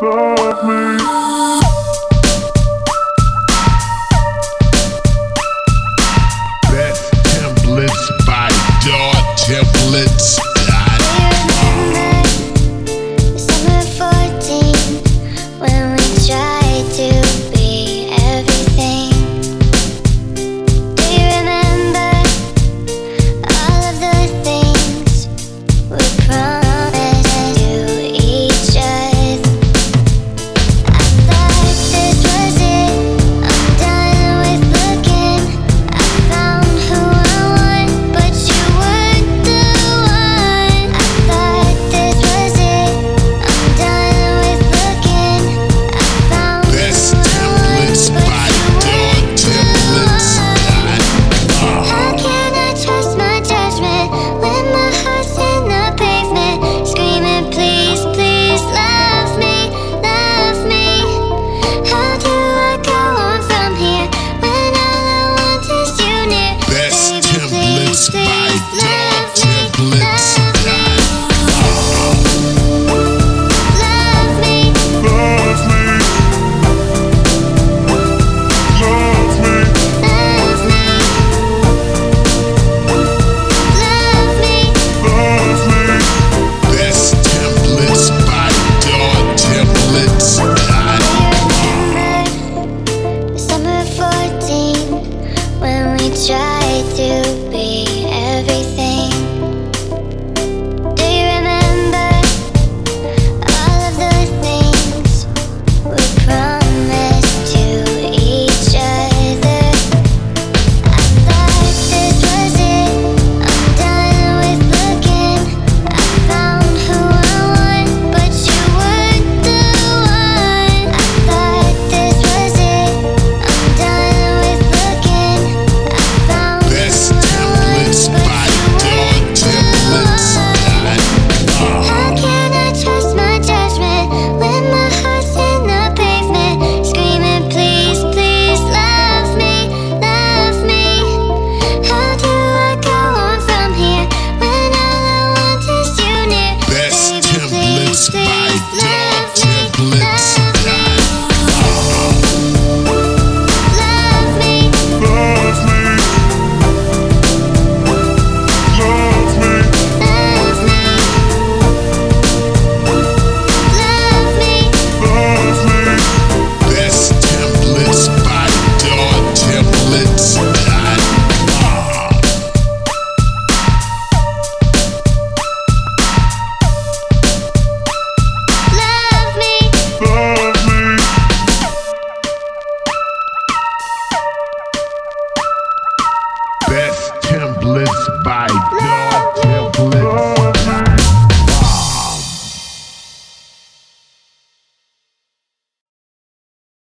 love me.